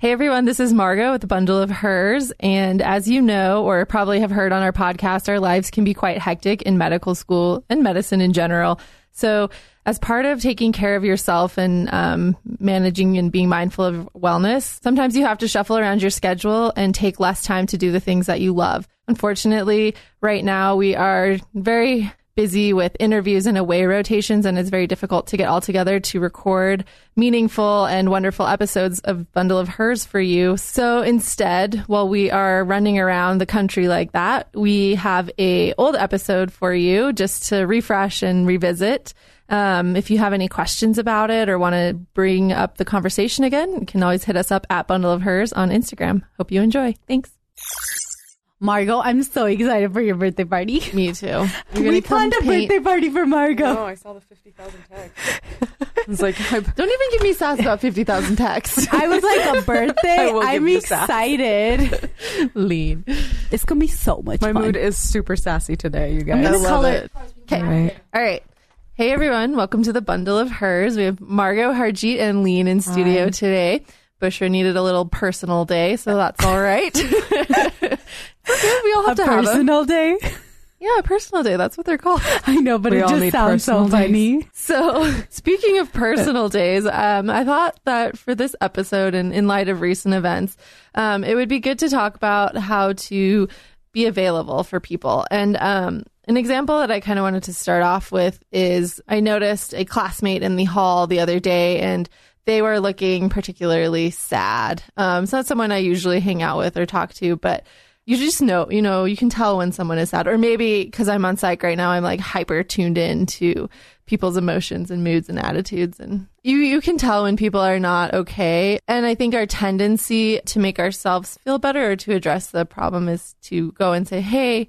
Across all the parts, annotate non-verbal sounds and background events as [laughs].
Hey everyone, this is Margot with a bundle of hers. And as you know, or probably have heard on our podcast, our lives can be quite hectic in medical school and medicine in general. So, as part of taking care of yourself and um, managing and being mindful of wellness, sometimes you have to shuffle around your schedule and take less time to do the things that you love. Unfortunately, right now we are very busy with interviews and away rotations, and it's very difficult to get all together to record meaningful and wonderful episodes of Bundle of Hers for you. So instead, while we are running around the country like that, we have a old episode for you just to refresh and revisit. Um, if you have any questions about it or want to bring up the conversation again, you can always hit us up at Bundle of Hers on Instagram. Hope you enjoy. Thanks. Margot, I'm so excited for your birthday party. Me too. [laughs] We planned a paint- birthday party for Margot. Oh, I saw the 50,000 text. [laughs] it's like, Don't even give me sass about 50,000 texts. [laughs] I was like, a birthday? I will I'm give you sass. excited. Lean. It's going to be so much my fun. mood is super sassy today, you guys. I gonna love it. Okay. Right. All right. Hey everyone, welcome to the bundle of hers. We have Margot, Harjeet, and Lean in studio Hi. today. Bushra needed a little personal day, so that's all right. It's okay, we all have a to a personal day. Yeah, a personal day. That's what they're called. [laughs] I know, but We it all just sounds so personal days. funny. So, [laughs] speaking of personal [laughs] days, um, I thought that for this episode and in light of recent events, um, it would be good to talk about how to be available for people. And um, an example that I kind of wanted to start off with is I noticed a classmate in the hall the other day and they were looking particularly sad. Um, it's not someone I usually hang out with or talk to, but you just know, you know, you can tell when someone is sad, or maybe because I'm on psych right now, I'm like hyper tuned in to people's emotions and moods and attitudes, and you you can tell when people are not okay. And I think our tendency to make ourselves feel better or to address the problem is to go and say, "Hey,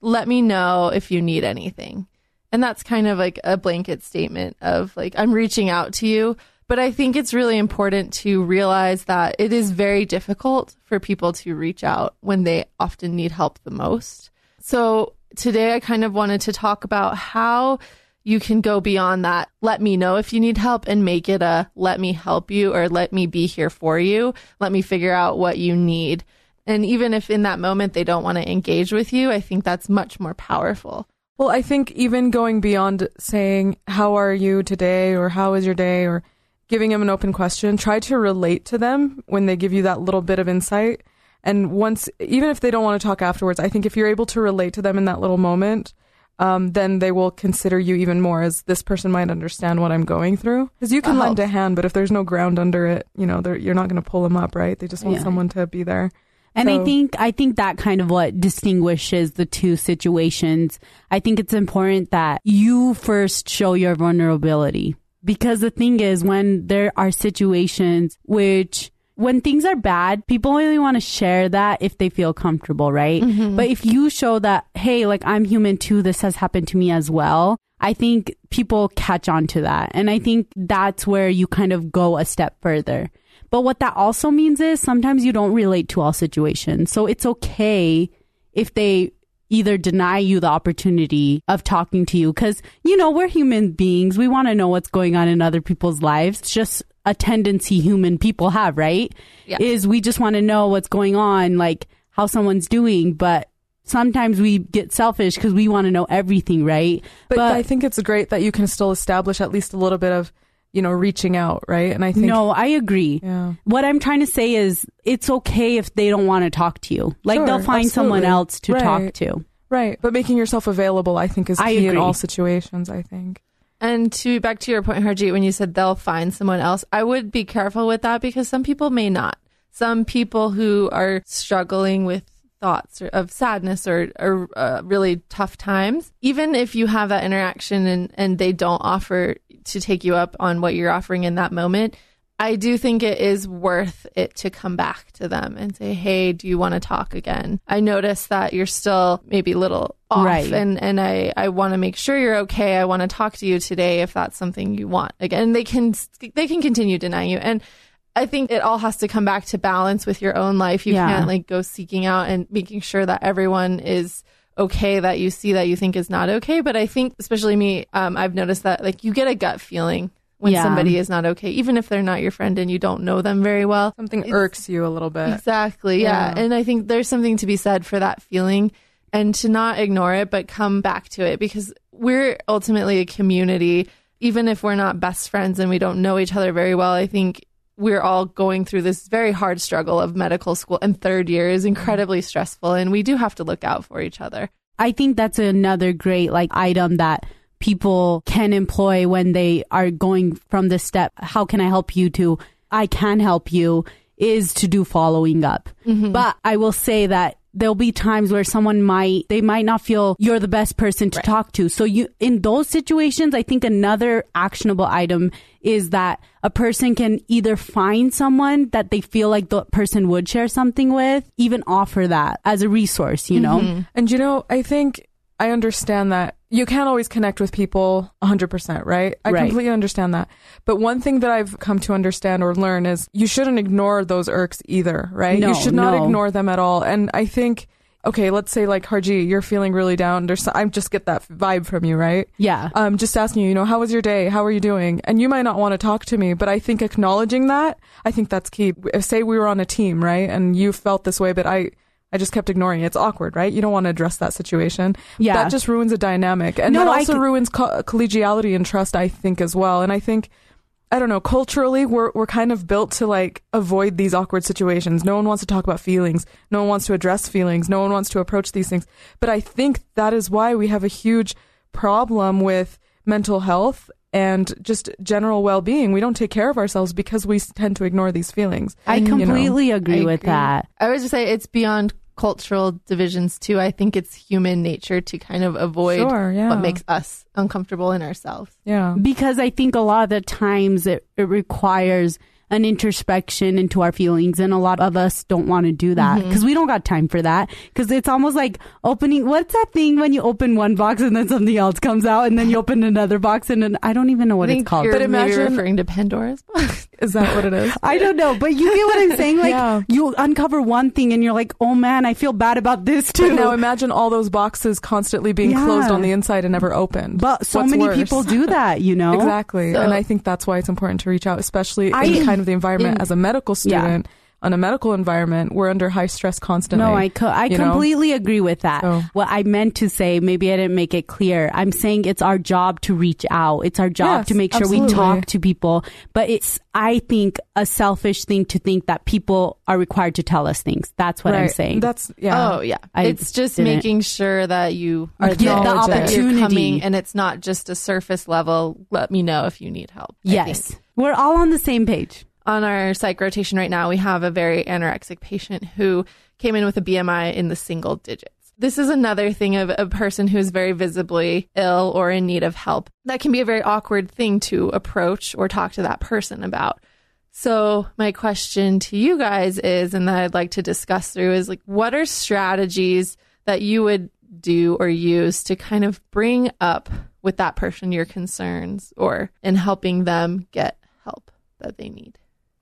let me know if you need anything," and that's kind of like a blanket statement of like I'm reaching out to you. But I think it's really important to realize that it is very difficult for people to reach out when they often need help the most. So today I kind of wanted to talk about how you can go beyond that. Let me know if you need help and make it a let me help you or let me be here for you. Let me figure out what you need. And even if in that moment they don't want to engage with you, I think that's much more powerful. Well, I think even going beyond saying, How are you today? or How is your day? or giving them an open question, try to relate to them when they give you that little bit of insight. And once, even if they don't want to talk afterwards, I think if you're able to relate to them in that little moment, um, then they will consider you even more as this person might understand what I'm going through. Because you can That lend a hand, but if there's no ground under it, you know, they're, you're not going to pull them up, right? They just want Yeah. someone to be there. And I think I think that kind of what distinguishes the two situations. I think it's important that you first show your vulnerability because the thing is when there are situations which when things are bad, people only want to share that if they feel comfortable, right? Mm-hmm. But if you show that, hey, like I'm human too, this has happened to me as well. I think people catch on to that. And I think that's where you kind of go a step further. But what that also means is sometimes you don't relate to all situations. So it's okay if they either deny you the opportunity of talking to you because, you know, we're human beings. We want to know what's going on in other people's lives. It's just a tendency human people have, right? Yeah. Is we just want to know what's going on, like how someone's doing. But sometimes we get selfish because we want to know everything, right? But, I think it's great that you can still establish at least a little bit of, you know, reaching out, right? And I think no, I agree. Yeah. What I'm trying to say is it's okay if they don't want to talk to you. Like Sure, they'll find someone else to talk to. Right. But making yourself available, I think, is I key in all situations, I think. And to back to your point, Harjeet, when you said they'll find someone else, I would be careful with that because some people may not. Some people who are struggling with thoughts or, of sadness or, or uh, really tough times, even if you have that interaction and, and they don't offer to take you up on what you're offering in that moment, I do think it is worth it to come back to them and say, "Hey, do you want to talk again? I notice that you're still maybe a little off, Right. and and I I want to make sure you're okay. I want to talk to you today if that's something you want." Again, they can they can continue denying you, and I think it all has to come back to balance with your own life. You Yeah. can't like go seeking out and making sure that everyone is okay that you see that you think is not okay. But I think, especially me, um, I've noticed that like you get a gut feeling when Yeah. somebody is not okay, even if they're not your friend and you don't know them very well. Something It's- irks you a little bit. Exactly. Yeah. Yeah. And I think there's something to be said for that feeling and to not ignore it, but come back to it because we're ultimately a community. Even if we're not best friends and we don't know each other very well, I think we're all going through this very hard struggle of medical school and third year is incredibly stressful and we do have to look out for each other. I think that's another great like item that people can employ when they are going from the step how can I help you to I can help you is to do following up. Mm-hmm. But I will say that there'll be times where someone might they might not feel you're the best person to talk to. So you in those situations I think another actionable item is that a person can either find someone that they feel like the person would share something with, even offer that as a resource, you know? Mm-hmm. And you know, I think I understand that you can't always connect with people 100%, right? I Right. completely understand that. But one thing that I've come to understand or learn is you shouldn't ignore those irks either, right? No, you should not no. ignore them at all. And I think, okay, let's say like Harji, you're feeling really down. There's, some- I just get that vibe from you, right? Yeah. um, just asking you, you know, how was your day? How are you doing? And you might not want to talk to me, but I think acknowledging that, I think that's key. If say we were on a team, right, and you felt this way, but I, I just kept ignoring it. It's awkward, right? You don't want to address that situation. Yeah. that just ruins a dynamic, and No, that also c- ruins co- collegiality and trust. I think as well, and I think. I don't know. Culturally, we're we're kind of built to like avoid these awkward situations. No one wants to talk about feelings. No one wants to address feelings. No one wants to approach these things. But I think that is why we have a huge problem with mental health and just general well-being. We don't take care of ourselves because we tend to ignore these feelings. I you know. completely agree I with agree. that. I would just say it's beyond cultural divisions too. I think it's human nature to kind of avoid Sure, yeah. what makes us uncomfortable in ourselves. Yeah. Because I think a lot of the times it, it requires an introspection into our feelings and a lot of us don't want to do that mm-hmm. because we don't got time for that because it's almost like opening what's that thing when you open one box and then something else comes out and then you open another box and then I don't even know what I it's think called You're But imagine- referring to Pandora's box. [laughs] Is that what it is? I don't know, but you get what I'm saying. Like Yeah. you uncover one thing and you're like, oh man, I feel bad about this too. But now imagine all those boxes constantly being Yeah. closed on the inside and never opened. but so What's many worse? people do that, you know. [laughs] Exactly. So- and I think that's why it's important to reach out, especially I- in kind of the environment in- as a medical Yeah. student. On a medical environment, we're under high stress constantly. No, I co- I you know? completely agree with that. So- What I meant to say, maybe I didn't make it clear. I'm saying it's our job to reach out. It's our job Yes, to make sure we talk to people. But it's, I think, a selfish thing to think that people are required to tell us things. That's what I'm saying. That's yeah. Oh yeah, I it's just didn't- making sure that you are get the there, you're opportunity. coming, and it's not just a surface level. Let me know if you need help. Yes. We're all on the same page. On our psych rotation right now, we have a very anorexic patient who came in with a BMI in the single digits. This is another thing of a person who's very visibly ill or in need of help. That can be a very awkward thing to approach or talk to that person about. So, my question to you guys is, and that I'd like to discuss through, is like, what are strategies that you would do or use to kind of bring up with that person your concerns or in helping them get help that they need?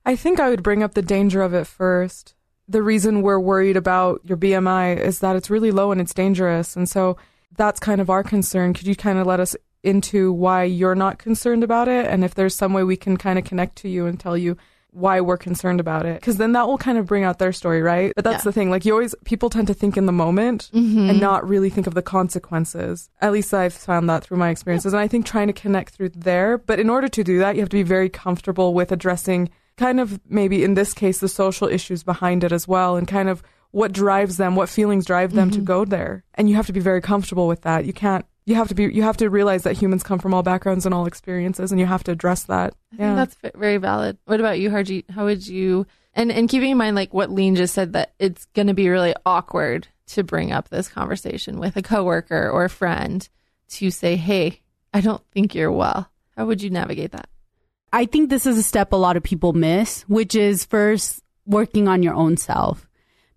I think I would bring up the danger of it first. The reason we're worried about your BMI is that it's really low and it's dangerous. And so that's kind of our concern. Could you kind of let us into why you're not concerned about it? And if there's some way we can kind of connect to you and tell you why we're concerned about it? Because then that will kind of bring out their story, right? But that's Yeah. the thing. Like, you always, people tend to think in the moment Mm-hmm. and not really think of the consequences. At least I've found that through my experiences. And I think trying to connect through there. But in order to do that, you have to be very comfortable with addressing kind of maybe in this case the social issues behind it as well and kind of what drives them, what feelings drive them to mm-hmm. go there. And you have to be very comfortable with that. You can't you have to be you have to realize that humans come from all backgrounds and all experiences and you have to address that. I think that's very valid. What about you, Harji? How would you, and, and keeping in mind like what Lean just said, that it's going to be really awkward to bring up this conversation with a coworker or a friend to say, hey, I don't think you're well. How would you navigate that? I think this is a step a lot of people miss, which is first working on your own self.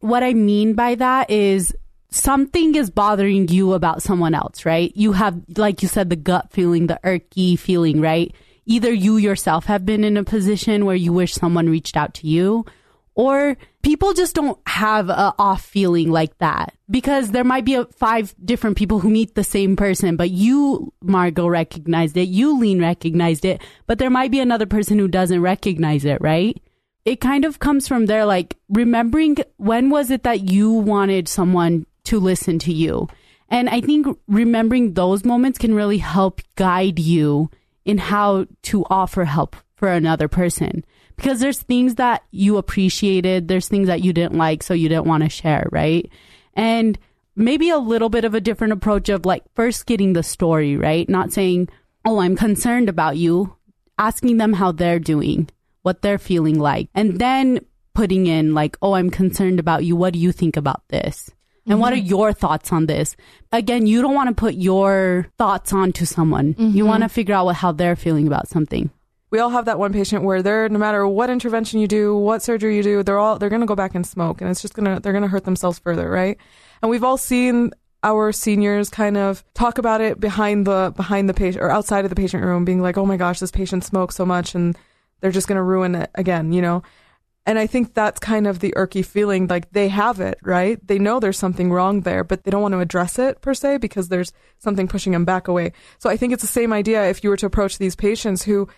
What I mean by that is something is bothering you about someone else, right? You have, like you said, the gut feeling, the irky feeling, right? Either you yourself have been in a position where you wish someone reached out to you, Or people just don't have a off feeling like that because there might be a, five different people who meet the same person, but you, Margot, recognized it. You, Lean, recognized it, but there might be another person who doesn't recognize it, right? It kind of comes from there, like remembering when was it that you wanted someone to listen to you? And I think remembering those moments can really help guide you in how to offer help for another person. Because there's things that you appreciated, there's things that you didn't like, so you didn't want to share, right? And maybe a little bit of a different approach of like first getting the story, right? Not saying, oh, I'm concerned about you, asking them how they're doing, what they're feeling like, and then putting in like, oh, I'm concerned about you. What do you think about this? And mm-hmm. what are mm-hmm. your thoughts on this? Again, you don't want to put your thoughts onto someone. Mm-hmm. You want to figure out what, how they're feeling about something. We all have that one patient where they're no matter what intervention you do, what surgery you do, they're all they're going to go back and smoke and it's just to they're going to hurt themselves further, right? And we've all seen our seniors kind of talk about it behind the behind the patient or outside of the patient room being like, "Oh my gosh, this patient smokes so much and they're just going to ruin it again," you know? And I think that's kind of the irky feeling. Like they have it, right? They know there's something wrong there, but they don't want to address it per se because there's something pushing them back away. So I think it's the same idea if you were to approach these patients who,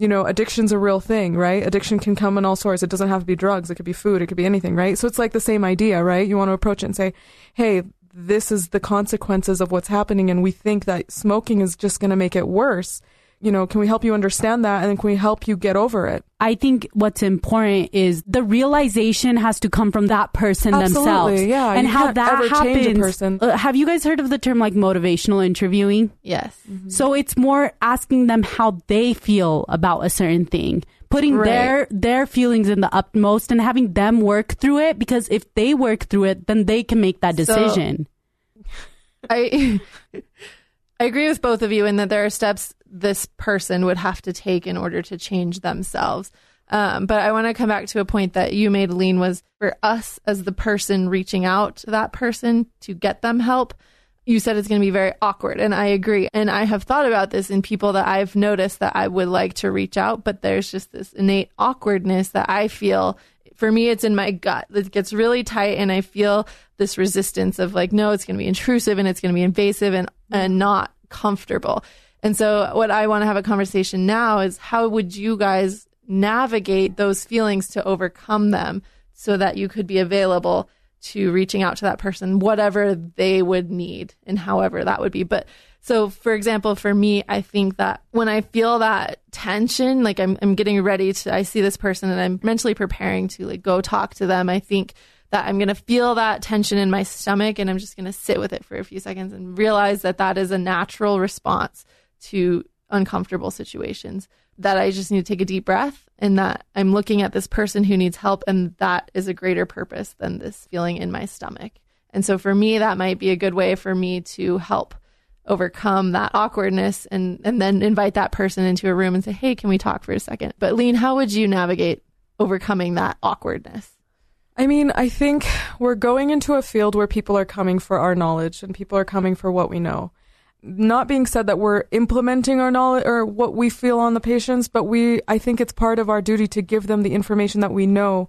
you know, addiction's a real thing, right? Addiction can come in all sorts. It doesn't have to be drugs. It could be food. It could be anything, right? So it's like the same idea, right? You want to approach it and say, hey, this is the consequences of what's happening. And we think that smoking is just going to make it worse you know, can we help you understand that? And then can we help you get over it? I think what's important is the realization has to come from that person Absolutely, themselves. Yeah. And how that happens. Uh, have you guys heard of the term like motivational interviewing? Yes. Mm-hmm. So it's more asking them how they feel about a certain thing putting right. their their feelings in the utmost and having them work through it because if they work through it then they can make that decision so, i [laughs] i agree with both of you in that there are steps this person would have to take in order to change themselves. Um, but I want to come back to a point that you made, Lean, was for us as the person reaching out to that person to get them help. You said it's going to be very awkward, and I agree. And I have thought about this in people that I've noticed that I would like to reach out, but there's just this innate awkwardness that I feel. For me, it's in my gut. It gets really tight, and I feel this resistance of like, no, it's going to be intrusive and it's going to be invasive and, and not comfortable. And so, what I want to have a conversation now is how would you guys navigate those feelings to overcome them so that you could be available to reaching out to that person, whatever they would need and however that would be. But so, for example, for me, I think that when I feel that tension, like I'm, I'm getting ready to, I see this person and I'm mentally preparing to like go talk to them, I think that I'm going to feel that tension in my stomach and I'm just going to sit with it for a few seconds and realize that that is a natural response to uncomfortable situations that I just need to take a deep breath and that I'm looking at this person who needs help and that is a greater purpose than this feeling in my stomach. And so for me that might be a good way for me to help overcome that awkwardness and and then invite that person into a room and say, "Hey, can we talk for a second? But Lean, how would you navigate overcoming that awkwardness? I mean, I think we're going into a field where people are coming for our knowledge and people are coming for what we know not being said that we're implementing our knowledge or what we feel on the patients, but we I think it's part of our duty to give them the information that we know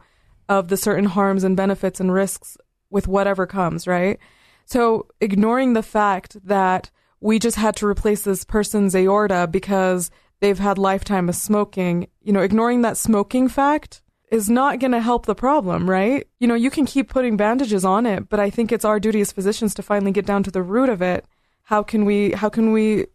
of the certain harms and benefits and risks with whatever comes, right? So ignoring the fact that we just had to replace this person's aorta because they've had lifetime of smoking, you know, ignoring that smoking fact is not going to help the problem, right? You know, you can keep putting bandages on it, but I think it's our duty as physicians to finally get down to the root of it how can we how can we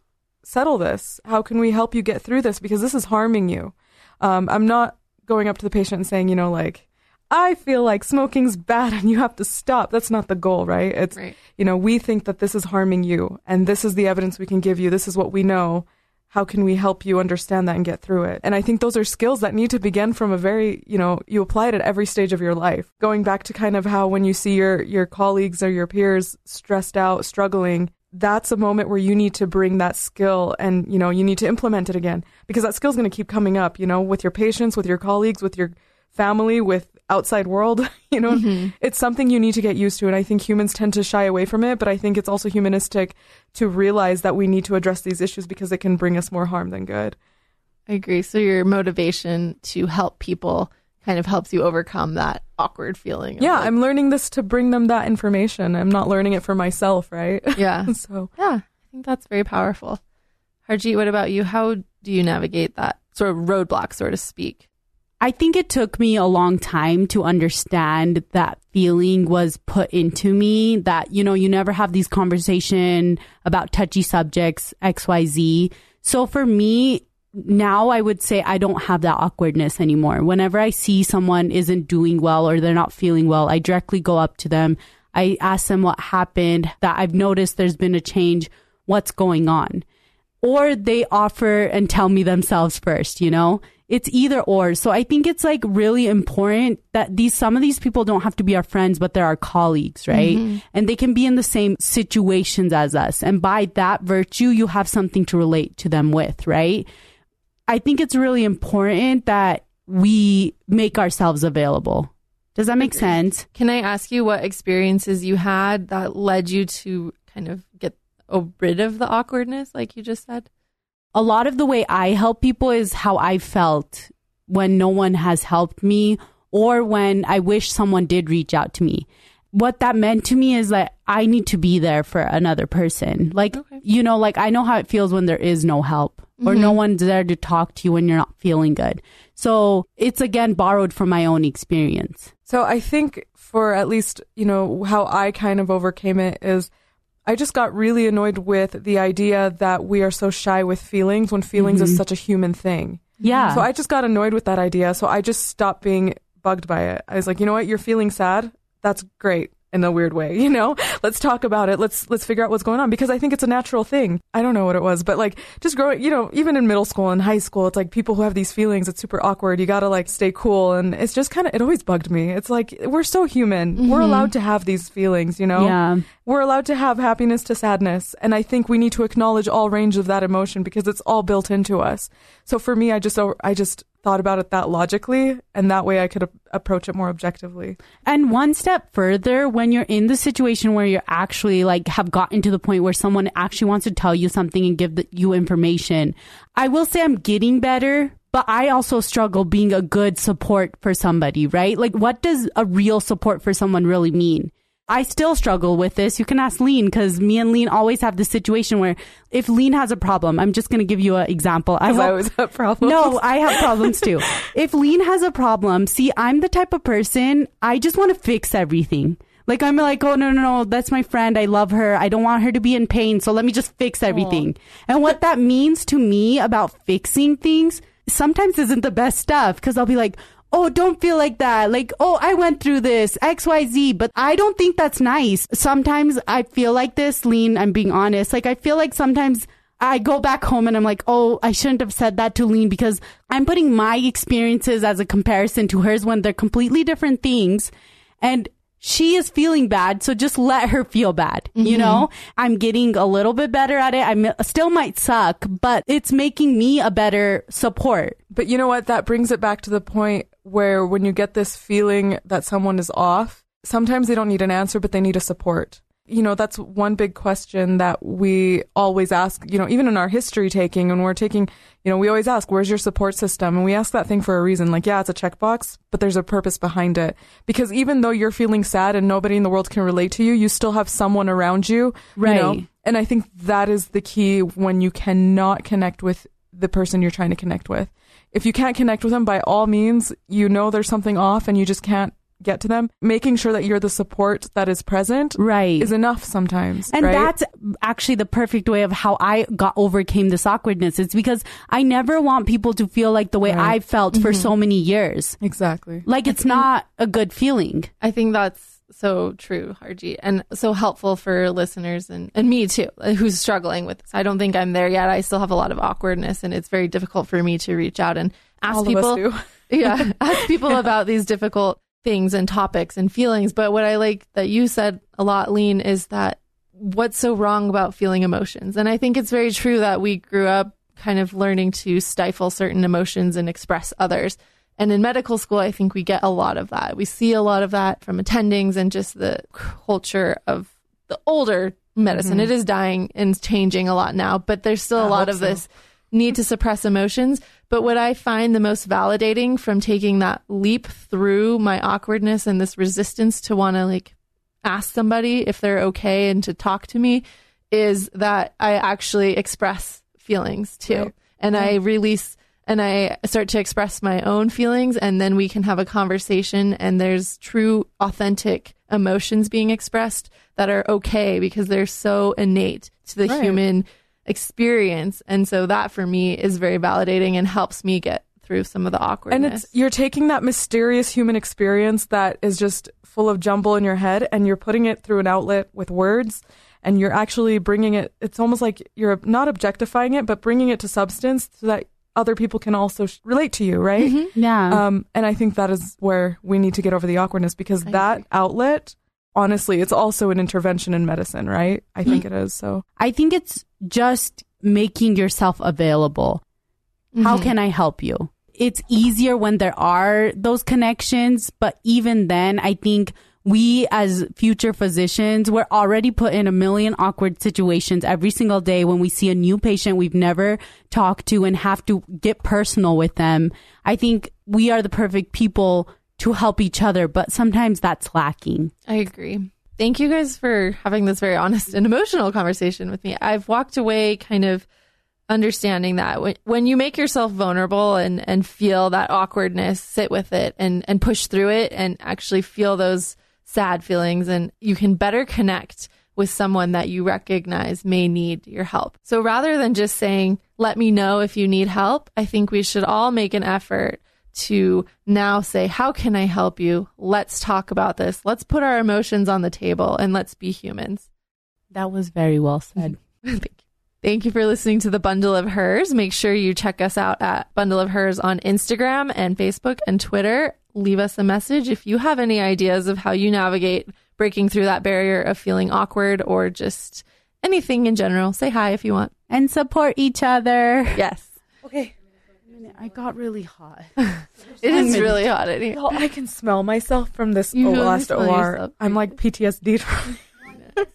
settle this? How can we help you get through this because this is harming you? Um, I'm not going up to the patient and saying, you know, like I feel like smoking's bad and you have to stop. That's not the goal, right? It's right. you know, we think that this is harming you and this is the evidence we can give you. This is what we know. How can we help you understand that and get through it? And I think those are skills that need to begin from a very, you know, you apply it at every stage of your life. Going back to kind of how when you see your your colleagues or your peers stressed out, struggling, that's a moment where you need to bring that skill and you know you need to implement it again because that skill is going to keep coming up you know with your patients with your colleagues with your family with outside world [laughs] you know? Mm-hmm. it's something you need to get used to and i think humans tend to shy away from it but i think it's also humanistic to realize that we need to address these issues because it can bring us more harm than good. I agree. So your motivation to help people kind of helps you overcome that awkward feeling. Yeah, like- I'm learning this to bring them that information. I'm not learning it for myself, right? [laughs] yeah. so Yeah, I think that's very powerful. Harjeet, what about you? How do you navigate that sort of roadblock, so to speak? I think it took me a long time to understand that feeling was put into me that, you know, you never have these conversation about touchy subjects, XYZ. So for me, now I would say I don't have that awkwardness anymore. Whenever I see someone isn't doing well or they're not feeling well, I directly go up to them. I ask them what happened, that I've noticed there's been a change, what's going on. Or they offer and tell me themselves first, you know? It's either or. So I think it's like really important that these, some of these people don't have to be our friends, but they're our colleagues, right? Mm-hmm. And they can be in the same situations as us. And by that virtue, you have something to relate to them with, right? I think it's really important that we make ourselves available. Does that make sense? Can I ask you what experiences you had that led you to kind of get rid of the awkwardness, like you just said? a lot of the way I help people is how I felt when no one has helped me or when I wish someone did reach out to me. What that meant to me is that I need to be there for another person. Like, Okay. you know, like I know how it feels when there is no help or no mm-hmm. one's there to talk to you when you're not feeling good. So it's again borrowed from my own experience. So I think for at least, you know, how I kind of overcame it is I just got really annoyed with the idea that we are so shy with feelings when feelings is mm-hmm. such a human thing. Yeah. So I just got annoyed with that idea. So I just stopped being bugged by it. I was like, you know what? You're feeling sad. That's great in a weird way, [laughs] you know? Let's talk about it. Let's let's figure out what's going on because I think it's a natural thing. I don't know what it was, but like just growing, you know, even in middle school and high school, it's like people who have these feelings, it's super awkward. You got to like stay cool and it's just kind of it always bugged me. It's like we're so human. We're mm-hmm. allowed to have these feelings, you know? Yeah. We're allowed to have happiness to sadness. And I think we need to acknowledge all range of that emotion because it's all built into us. So for me, I just, I just thought about it that logically and that way I could a- approach it more objectively. And one step further, when you're in the situation where you're actually like have gotten to the point where someone actually wants to tell you something and give the, you information, I will say I'm getting better. But I also struggle being a good support for somebody, right? Like, what does a real support for someone really mean? I still struggle with this. You can ask Lean because me and Lean always have this situation where if Lean has a problem, I'm just going to give you an example. I I always have problems. no, I have problems too. [laughs] if Lean has a problem, see, I'm the type of person, I just want to fix everything. Like, I'm like, oh, no, no, no, that's my friend. I love her. I don't want her to be in pain. So let me just fix everything. And what that means to me about fixing things sometimes isn't the best stuff because I'll be like, oh, don't feel like that. Like, oh, I went through this, XYZ, but I don't think that's nice. Sometimes I feel like this, Lean, I'm being honest. Like, I feel like sometimes I go back home and I'm like, oh, I shouldn't have said that to Lean because I'm putting my experiences as a comparison to hers when they're completely different things. And she is feeling bad, so just let her feel bad. You mm-hmm. know, I'm getting a little bit better at it. I still might suck, but it's making me a better support. But you know what? That brings it back to the point where when you get this feeling that someone is off, sometimes they don't need an answer, but they need a support. You know, that's one big question that we always ask, you know, even in our history taking, when we're taking, you know, we always ask, where's your support system? And we ask that thing for a reason. Like, yeah, it's a checkbox, but there's a purpose behind it. Because even though you're feeling sad and nobody in the world can relate to you, you still have someone around you. You know? Right. And I think that is the key when you cannot connect with the person you're trying to connect with. If you can't connect with them, by all means, you know there's something off and you just can't get to them. Making sure that you're the support that is present Right. is enough sometimes. And right? that's actually the perfect way of how I got overcame this awkwardness. It's because I never want people to feel like the way Right. I felt for mm-hmm. so many years. exactly. Like it's not a good feeling. I think that's so true, Harji, and so helpful for listeners and, and me too, uh, who's struggling with this. I don't think I'm there yet. I still have a lot of awkwardness, and it's very difficult for me to reach out and ask All people. [laughs] yeah, ask people about these difficult things and topics and feelings. But what I like that you said a lot, Lean, is that what's so wrong about feeling emotions? And I think it's very true that we grew up kind of learning to stifle certain emotions and express others. And in medical school, I think we get a lot of that. We see a lot of that from attendings and just the culture of the older medicine. It is dying and changing a lot now, but there's still a Mm-hmm. Lot of so. this need to suppress emotions. But what I find the most validating from taking that leap through my awkwardness and this resistance to want to like ask somebody if they're okay and to talk to me is that I actually express feelings too. Right. And I release and I start to express my own feelings and then we can have a conversation and there's true authentic emotions being expressed that are okay because they're so innate to the Right. human experience. And so that for me is very validating and helps me get through some of the awkwardness. And it's you're taking that mysterious human experience that is just full of jumble in your head and you're putting it through an outlet with words and you're actually bringing it it's almost like you're not objectifying it but bringing it to substance so that other people can also sh- relate to you, right? Mm-hmm. Yeah. Um, and I think that is where we need to get over the awkwardness because that outlet, honestly, it's also an intervention in medicine, right? I think mm-hmm. it is. So I think it's just making yourself available. Mm-hmm. How can I help you? It's easier when there are those connections, but even then, I think we as future physicians, we're already put in a million awkward situations every single day when we see a new patient we've never talked to and have to get personal with them. I think we are the perfect people to help each other, but sometimes that's lacking. I agree. Thank you guys for having this very honest and emotional conversation with me. I've walked away kind of understanding that when, you make yourself vulnerable and, and feel that awkwardness, sit with it and, and push through it and actually feel those sad feelings and you can better connect with someone that you recognize may need your help. So rather than just saying, let me know if you need help, I think we should all make an effort to now say, how can I help you? Let's talk about this. Let's put our emotions on the table and let's be humans. That was very well said. [laughs] Thank you. Thank you for listening to the Bundle of Hers. Make sure you check us out at Bundle of Hers on Instagram and Facebook and Twitter. Leave us a message if you have any ideas of how you navigate breaking through that barrier of feeling awkward or just anything in general. Say hi if you want. And support each other. Yes. okay. I got really hot. [laughs] It is really hot in here. Well, I can smell myself from this You oh, really last OR. I'm like PTSD. [laughs] [laughs]